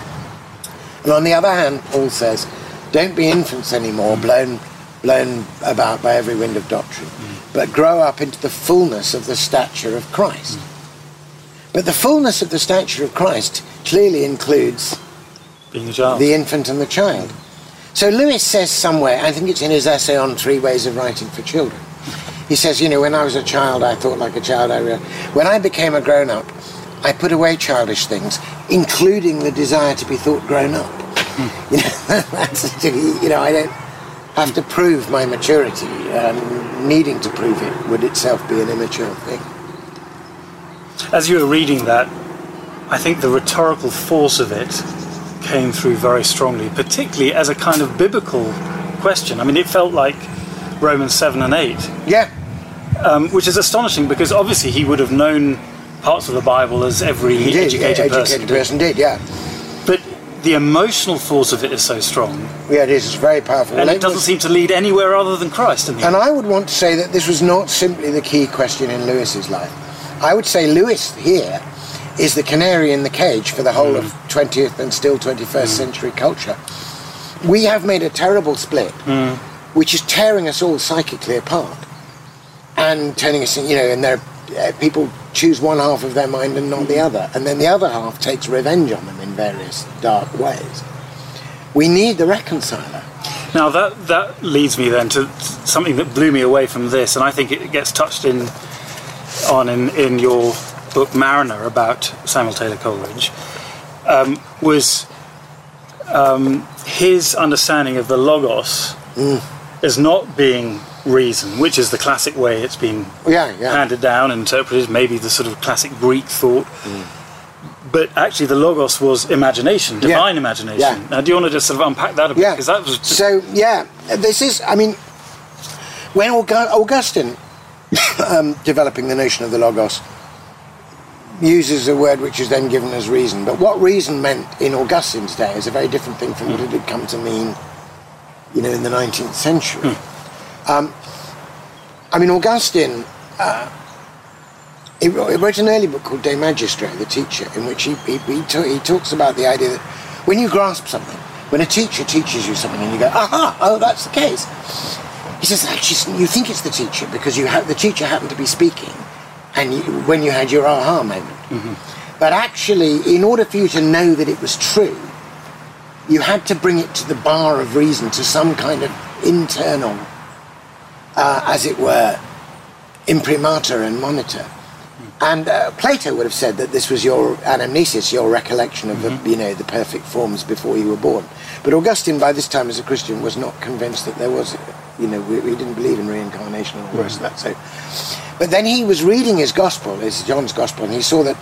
And on the other hand, Paul says, "Don't be infants anymore, blown, blown about by every wind of doctrine, mm. but grow up into the fullness of the stature of Christ." Mm. But the fullness of the stature of Christ clearly includes Being a child. the infant and the child. So Lewis says somewhere, I think it's in his essay on three ways of writing for children. He says, you know, when I was a child, I thought like a child. I real when I became a grown up, I put away childish things, including the desire to be thought grown up. You know, that's you know, I don't have to prove my maturity. Um, needing to prove it would itself be an immature thing. As you were reading that, I think the rhetorical force of it came through very strongly, particularly as a kind of biblical question. I mean, it felt like Romans 7 and 8, Yeah, um, which is astonishing because obviously he would have known parts of the Bible as every did. educated, yeah, person. educated did. person did. Yeah, But the emotional force of it is so strong, yeah, it is. It's very powerful. and Well, it doesn't was- seem to lead anywhere other than Christ. And end. I would want to say that this was not simply the key question in Lewis's life. I would say Lewis here is the canary in the cage for the whole of mm. 20th and still 21st mm. century culture. We have made a terrible split, mm. which is tearing us all psychically apart and turning us, in- you know, and there uh, people choose one half of their mind and not the other, and then the other half takes revenge on them in various dark ways. We need the reconciler. Now that that leads me then to something that blew me away from this, and I think it gets touched in on in, in your book Mariner about Samuel Taylor Coleridge, um, was um, his understanding of the logos as not being reason, which is the classic way it's been Yeah, yeah. handed down and interpreted, maybe the sort of classic Greek thought. But actually, the logos was imagination, divine imagination. Yeah. Now, do you want to just sort of unpack that a bit? Yeah. Because that was So yeah, this is. I mean, when Augustine, um, developing the notion of the logos, uses a word which is then given as reason. But what reason meant in Augustine's day is a very different thing from what it had come to mean, you know, in the 19th century. Um, I mean, Augustine. Uh, he wrote, an early book called De Magistro, the teacher, in which he, he, he, ta- he talks about the idea that when you grasp something, when a teacher teaches you something and you go, aha, oh, that's the case. He says, actually, you think it's the teacher because you the teacher happened to be speaking and you, when you had your aha moment. But actually, in order for you to know that it was true, you had to bring it to the bar of reason, to some kind of internal, uh, as it were, imprimatur and monitor. And uh, Plato would have said that this was your anamnesis, your recollection of the, you know, the perfect forms before you were born. But Augustine, by this time as a Christian, was not convinced that there was, you know, we, we didn't believe in reincarnation and all the rest of that. So, but then he was reading his gospel, his John's gospel, and he saw that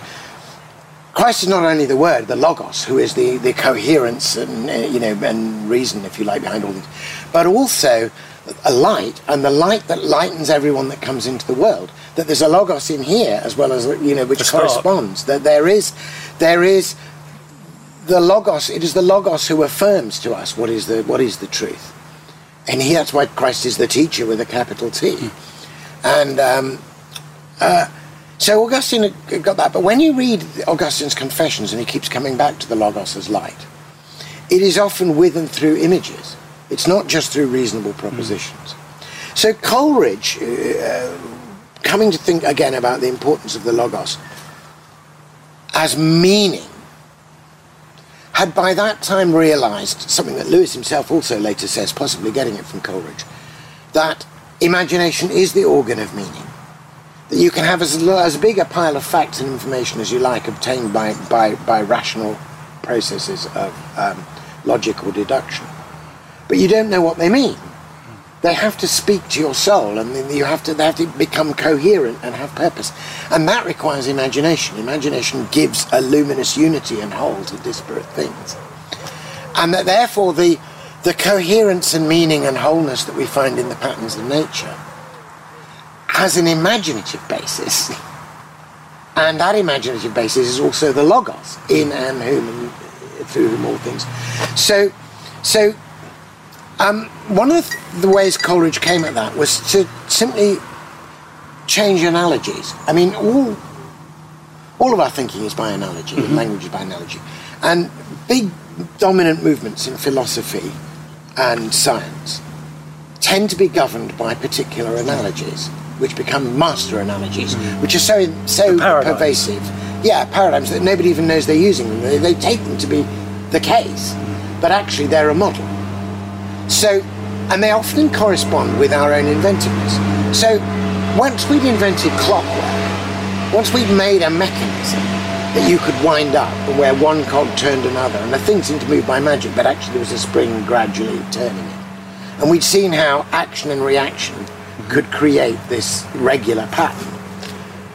Christ is not only the Word, the Logos, who is the, the coherence and uh, you know and reason, if you like, behind all things, but also a light, and the light that lightens everyone that comes into the world. That there's a Logos in here as well as you know which corresponds. That there is, there is the Logos. It is the Logos who affirms to us what is the what is the truth, and here that's why Christ is the teacher with a capital T, and. Um, so Augustine got that, but when you read Augustine's Confessions and he keeps coming back to the Logos as light, it is often with and through images. It's not just through reasonable propositions. So Coleridge, uh, coming to think again about the importance of the Logos as meaning, had by that time realized something that Lewis himself also later says, possibly getting it from Coleridge, that imagination is the organ of meaning that you can have as, as big a pile of facts and information as you like obtained by, by, by rational processes of um, deduction. But you don't know what they mean. They have to speak to your soul and you have to, they have to become coherent and have purpose. And that requires imagination. Imagination gives a luminous unity and whole to disparate things. And that therefore the, the coherence and meaning and wholeness that we find in the patterns of nature has an imaginative basis. And that imaginative basis is also the logos, in and whom and through whom all things. So So, um, one of the ways Coleridge came at that was to simply change analogies. I mean, all all of our thinking is by analogy, Mm-hmm. language is by analogy, and big dominant movements in philosophy and science tend to be governed by particular analogies, which become master analogies, which are so so Mm-hmm. Pervasive. Yeah, paradigms that nobody even knows they're using them. They, they take them to be the case, but actually they're a model. So, and they often correspond with our own inventiveness. So, once we'd invented clockwork, once we'd made a mechanism that you could wind up where one cog turned another, and the thing seemed to move by magic, but actually there was a spring gradually turning it. And we'd seen how action and reaction could create this regular pattern.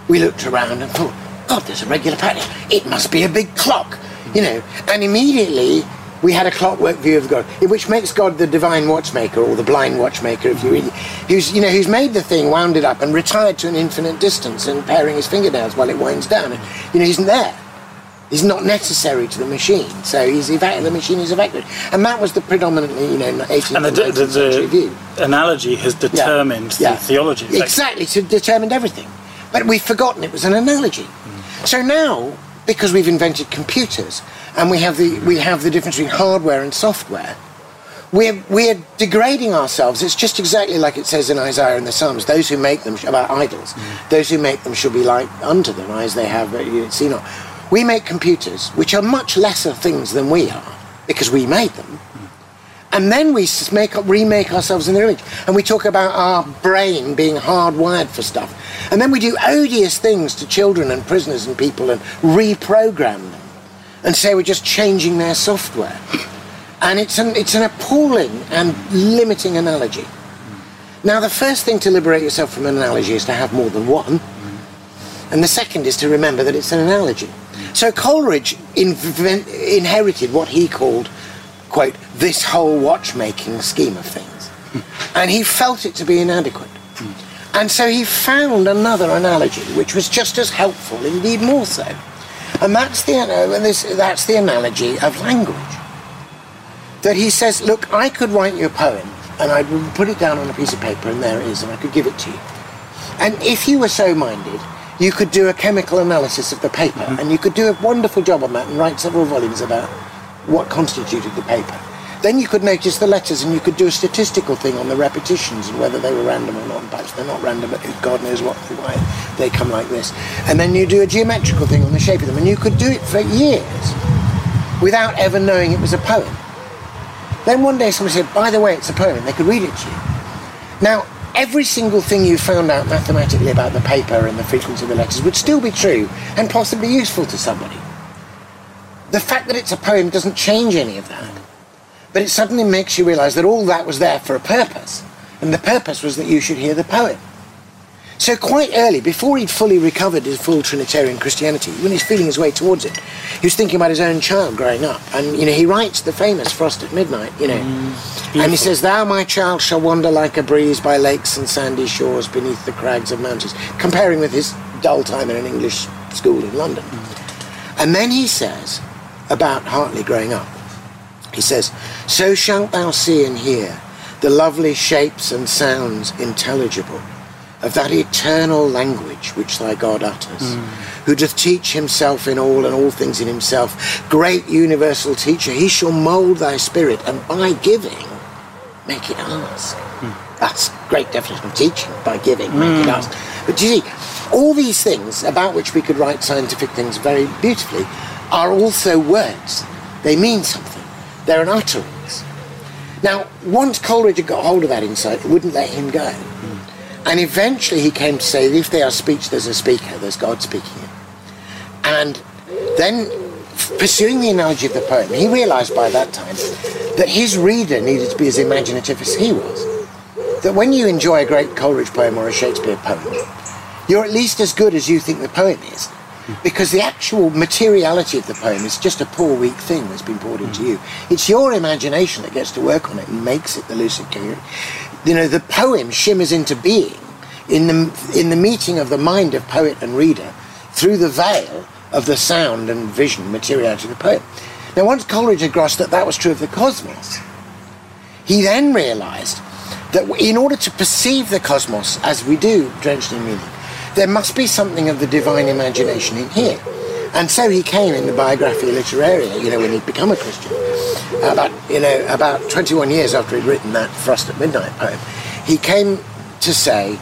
We looked around and thought, God, there's a regular pattern. It must be a big clock, you know. And immediately we had a clockwork view of God, which makes God the divine watchmaker or the blind watchmaker, if you really, who's you know who's made the thing, wound it up, and retired to an infinite distance and paring his fingernails while it winds down. And, you know, he's not there. He's not necessary to the machine, so he's eva- the machine is evacuated, and that was the predominantly, you know, 18th And the, and the, 19th century view. analogy has determined Yeah. the theology. Exactly, to determined everything. But we've forgotten it was an analogy. Mm. So now, because we've invented computers and we have the we have the difference between hardware and software, we're we're degrading ourselves. It's just exactly like it says in Isaiah and the Psalms: "Those who make them about idols, mm. those who make them shall be like unto them, eyes they have but you see not." We make computers which are much lesser things than we are because we made them. And then we make remake ourselves in their image. And we talk about our brain being hardwired for stuff. And then we do odious things to children and prisoners and people and reprogram them and say we're just changing their software and it's an, it's an appalling and limiting analogy now the first thing to liberate yourself from an analogy is to have more than one and the second is to remember that it's an analogy. So Coleridge invent, inherited what he called, quote, this whole watchmaking scheme of things. And he felt it to be inadequate. Hmm. And so he found another analogy which was just as helpful, indeed more so. And that's the, uh, and this, that's the analogy of language. That he says, look, I could write you a poem and I'd put it down on a piece of paper and there it is and I could give it to you. And if you were so minded, you could do a chemical analysis of the paper, and you could do a wonderful job on that and write several volumes about what constituted the paper. Then you could notice the letters, and you could do a statistical thing on the repetitions and whether they were random or not. Perhaps they're not random, but God knows what why they come like this. And then you do a geometrical thing on the shape of them, and you could do it for years without ever knowing it was a poem. Then one day somebody said, by the way, it's a poem, they could read it to you. Now, every single thing you found out mathematically about the paper and the frequency of the letters would still be true and possibly useful to somebody. The fact that it's a poem doesn't change any of that, but it suddenly makes you realize that all that was there for a purpose, and the purpose was that you should hear the poem. So quite early, before he'd fully recovered his full Trinitarian Christianity, when he's feeling his way towards it, he was thinking about his own child growing up. And, you know, he writes the famous Frost at Midnight, you know. Mm, and he says, Thou, my child, shall wander like a breeze by lakes and sandy shores beneath the crags of mountains, comparing with his dull time in an English school in London. Mm. And then he says about Hartley growing up, he says, So shalt thou see and hear the lovely shapes and sounds intelligible of that eternal language which thy God utters, hmm. who doth teach himself in all and all things in himself, great universal teacher, he shall mould thy spirit, and by giving, make it ask. Hmm. That's great definition of teaching, by giving, make it hmm. ask. But you see, all these things about which we could write scientific things very beautifully are also words. They mean something. They're an utterance. Now, once Coleridge had got hold of that insight, it wouldn't let him go. And eventually he came to say, that if they are speech, there's a speaker, there's God speaking it. And then, pursuing the analogy of the poem, he realized by that time that his reader needed to be as imaginative as he was. That when you enjoy a great Coleridge poem or a Shakespeare poem, you're at least as good as you think the poem is. Because the actual materiality of the poem is just a poor, weak thing that's been poured into hmm. you. It's your imagination that gets to work on it and makes it the lucid coherent. You know, the poem shimmers into being in the, in the meeting of the mind of poet and reader through the veil of the sound and vision materiality of the poem. Now, once Coleridge had grasped that that was true of the cosmos, he then realized that in order to perceive the cosmos as we do, drenched in meaning, there must be something of the divine imagination in here. And so he came in the Biographia Literaria, you know, when he'd become a Christian, about, you know, about 21 years after he'd written that Frost at Midnight poem, he came to say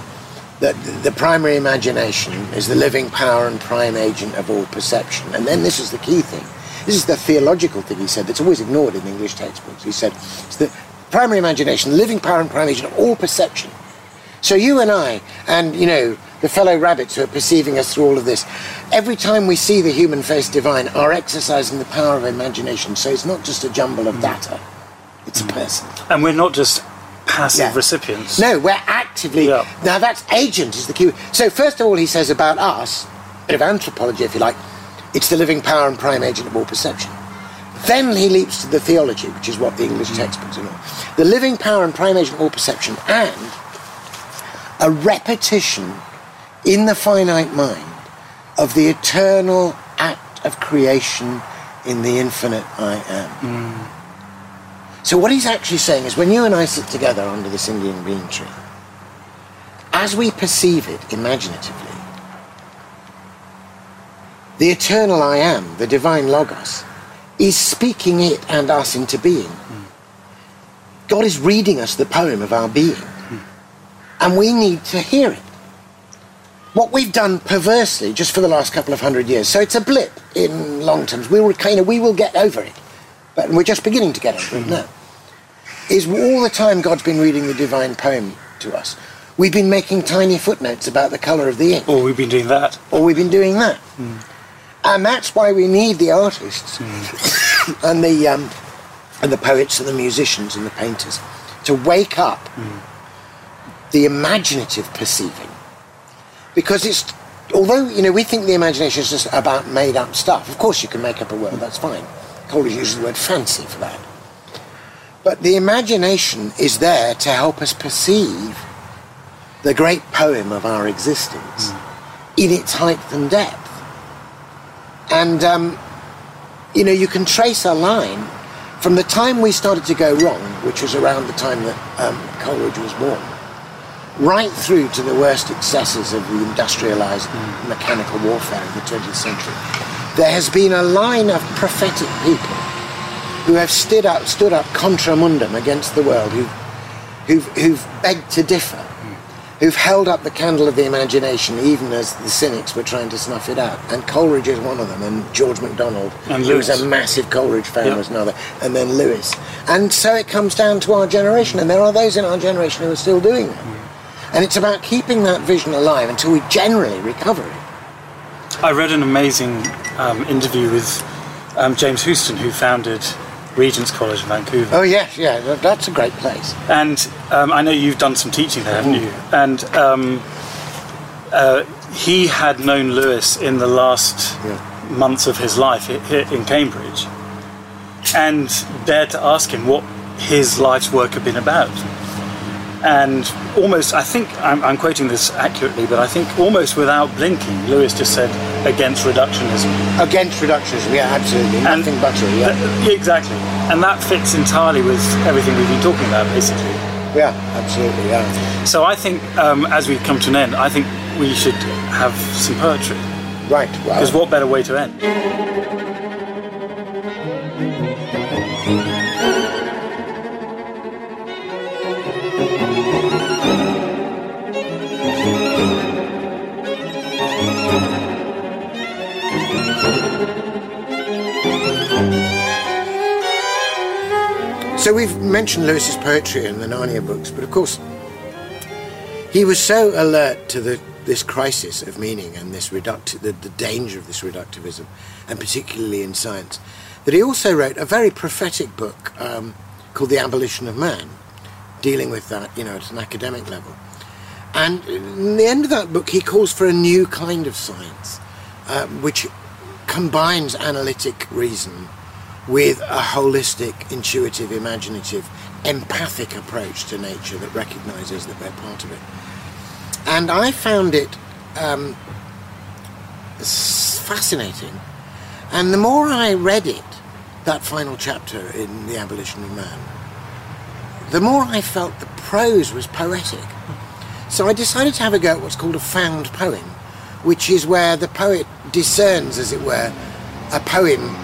that the primary imagination is the living power and prime agent of all perception. And then this is the key thing. This is the theological thing he said that's always ignored in English textbooks. He said it's the primary imagination, the living power and prime agent of all perception. So you and I, and you know, the fellow rabbits who are perceiving us through all of this, every time we see the human face divine, are exercising the power of imagination. So it's not just a jumble of mm. data, it's a mm. person. And we're not just passive Yeah. recipients. No, we're actively. Yeah. Now that's agent is the key. So first of all, he says about us, a bit of anthropology, if you like, it's the living power and prime agent of all perception. Then he leaps to the theology, which is what the English mm. textbooks are. all. The living power and prime agent of all perception, and a repetition in the finite mind of the eternal act of creation in the infinite I am. Hmm. So what he's actually saying is when you and I sit together under this Indian green tree, as we perceive it imaginatively, the eternal I am, the divine Logos, is speaking it and us into being. Hmm. God is reading us the poem of our being, hmm. and we need to hear it. What we've done perversely just for the last couple of hundred years, so it's a blip in long terms. We will kind of we will get over it, but we're just beginning to get over it mm-hmm. now is all the time God's been reading the divine poem to us. We've been making tiny footnotes about the colour of the ink, Or we've been doing that. or we've been doing that. Mm. And that's why we need the artists mm. and the um, and the poets and the musicians and the painters to wake up mm. the imaginative perceiving. Because it's although you know we think the imagination is just about made up stuff. Of course you can make up a world, that's fine. Coleridge uses the word fancy for that. But the imagination is there to help us perceive the great poem of our existence in its height and depth. And, um, you know, you can trace a line from the time we started to go wrong, which was around the time that um, Coleridge was born, right through to the worst excesses of the industrialized mechanical warfare of the 20th century. There has been a line of prophetic people who have stood up, stood up contra mundum against the world, who've, who've, who've begged to differ, who've held up the candle of the imagination even as the cynics were trying to snuff it out. And Coleridge is one of them, and George MacDonald, And who was a massive Coleridge fan, Yeah. was another, and then Lewis. And so it comes down to our generation, and there are those in our generation who are still doing that. And it's about keeping that vision alive until we generally recover it. I read an amazing um, interview with um, James Houston, who founded Regent's College in Vancouver. Oh, yes, yeah, that's a great place. And um, I know you've done some teaching there, haven't you? And um, uh, he had known Lewis in the last Yeah. months of his life in Cambridge and dared to ask him what his life's work had been about. And almost, I think, I'm, I'm quoting this accurately, but I think almost without blinking, Lewis just said, against reductionism. Against reductionism, yeah, absolutely. And Nothing but it, yeah. Th- exactly. And that fits entirely with everything we've been talking about, basically. Yeah, absolutely, yeah. So I think, um, as we come to an end, I think we should have some poetry. Right, well, Because what better way to end? So we've mentioned Lewis's poetry in the Narnia books, but of course, he was so alert to the, this crisis of meaning and this reduct- the, the danger of this reductivism, and particularly in science, that he also wrote a very prophetic book um, called The Abolition of Man, dealing with that, you know, at an academic level. And in the end of that book, he calls for a new kind of science, uh, which combines analytic reason with a holistic, intuitive, imaginative, empathic approach to nature that recognizes that we're part of it. And I found it um, fascinating. And the more I read it, that final chapter in The Abolition of Man, the more I felt the prose was poetic. So I decided to have a go at what's called a found poem, which is where the poet discerns, as it were, a poem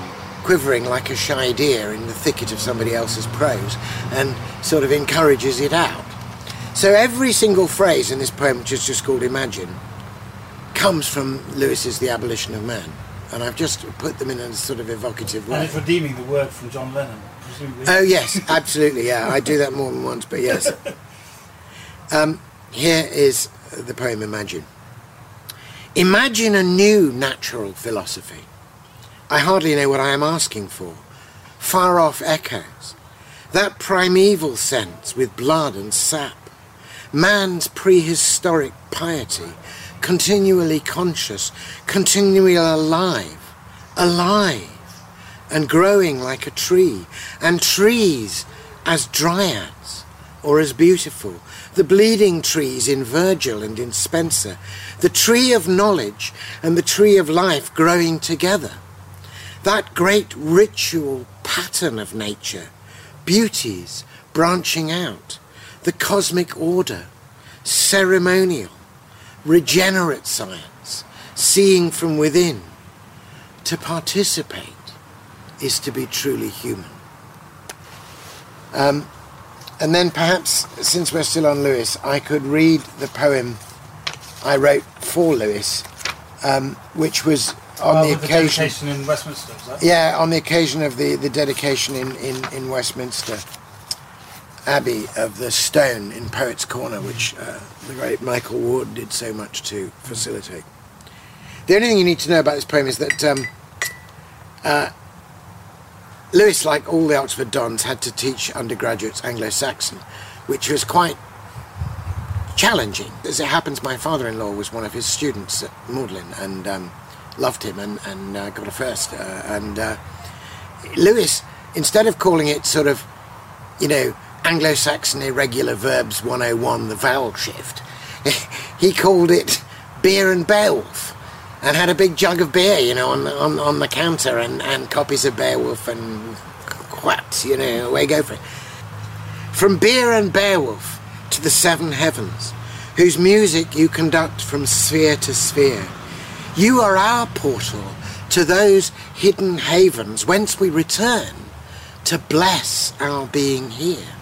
quivering like a shy deer in the thicket of somebody else's prose and sort of encourages it out. So every single phrase in this poem, which is just called Imagine, comes from Lewis's The Abolition of Man. And I've just put them in a sort of evocative way. And it's redeeming the word from John Lennon, presumably. Oh yes, absolutely. Yeah, I do that more than once, but yes. Um, here is the poem Imagine. Imagine a new natural philosophy. I hardly know what I am asking for. Far off echoes. That primeval sense with blood and sap. Man's prehistoric piety, continually conscious, continually alive, alive, and growing like a tree, and trees as dryads or as beautiful, the bleeding trees in Virgil and in Spenser, the tree of knowledge and the tree of life growing together. That great ritual pattern of nature, beauties branching out, the cosmic order, ceremonial, regenerate science, seeing from within. To participate is to be truly human. Um, and then perhaps, since we're still on Lewis, I could read the poem I wrote for Lewis, um, which was on Oh, the occasion. dedication in Westminster? Yeah, on the occasion of the, the dedication in, in, in Westminster Abbey of the stone in Poets' Corner, which uh, the great Michael Ward did so much to facilitate. The only thing you need to know about this poem is that um, uh, Lewis, like all the Oxford Dons, had to teach undergraduates Anglo Saxon, which was quite challenging. As it happens, my father in law was one of his students at Magdalen and um, loved him and, and uh, got a first. Uh, and uh, Lewis, instead of calling it sort of, you know, Anglo Saxon irregular verbs 101, the vowel shift, he called it Beer and Beowulf. And had a big jug of beer, you know, on on, on the counter, and, and copies of Beowulf and what, you know, away go for it. From beer and Beowulf to the seven heavens, whose music you conduct from sphere to sphere. You are our portal to those hidden havens whence we return to bless our being here.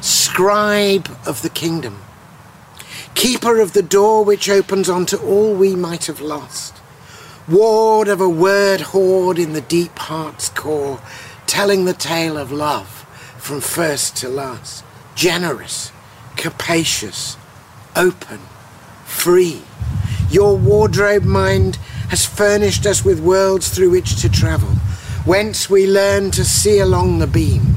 Scribe of the kingdom, keeper of the door which opens onto all we might have lost, ward of a word hoard in the deep heart's core, telling the tale of love from first to last, generous, capacious, open, free. Your wardrobe mind has furnished us with worlds through which to travel, whence we learn to see along the beam,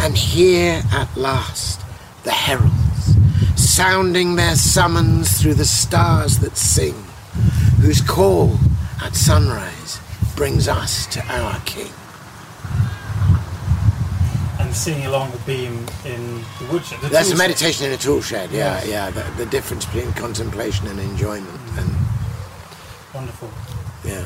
and hear at last the heralds, sounding their summons through the stars that sing, whose call at sunrise brings us to our King. And singing along the beam in the woodshed. The That's a tool shed. meditation in a tool shed, yeah, Yes. yeah, the, the difference between contemplation and enjoyment, and Wonderful. yeah.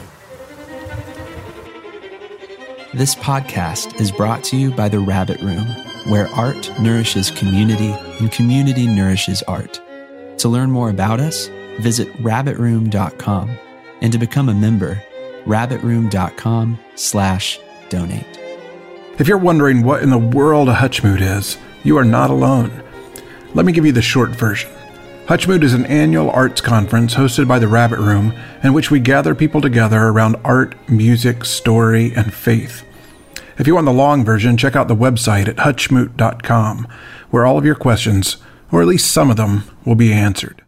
This podcast is brought to you by The Rabbit Room, where art nourishes community and community nourishes art. To learn more about us, visit rabbitroom.com and to become a member, rabbitroom.com slash donate. If you're wondering what in the world a Hutchmoot is, you are not alone. Let me give you the short version. Hutchmoot is an annual arts conference hosted by the Rabbit Room in which we gather people together around art, music, story, and faith. If you want the long version, check out the website at hutchmoot.com, where all of your questions, or at least some of them, will be answered.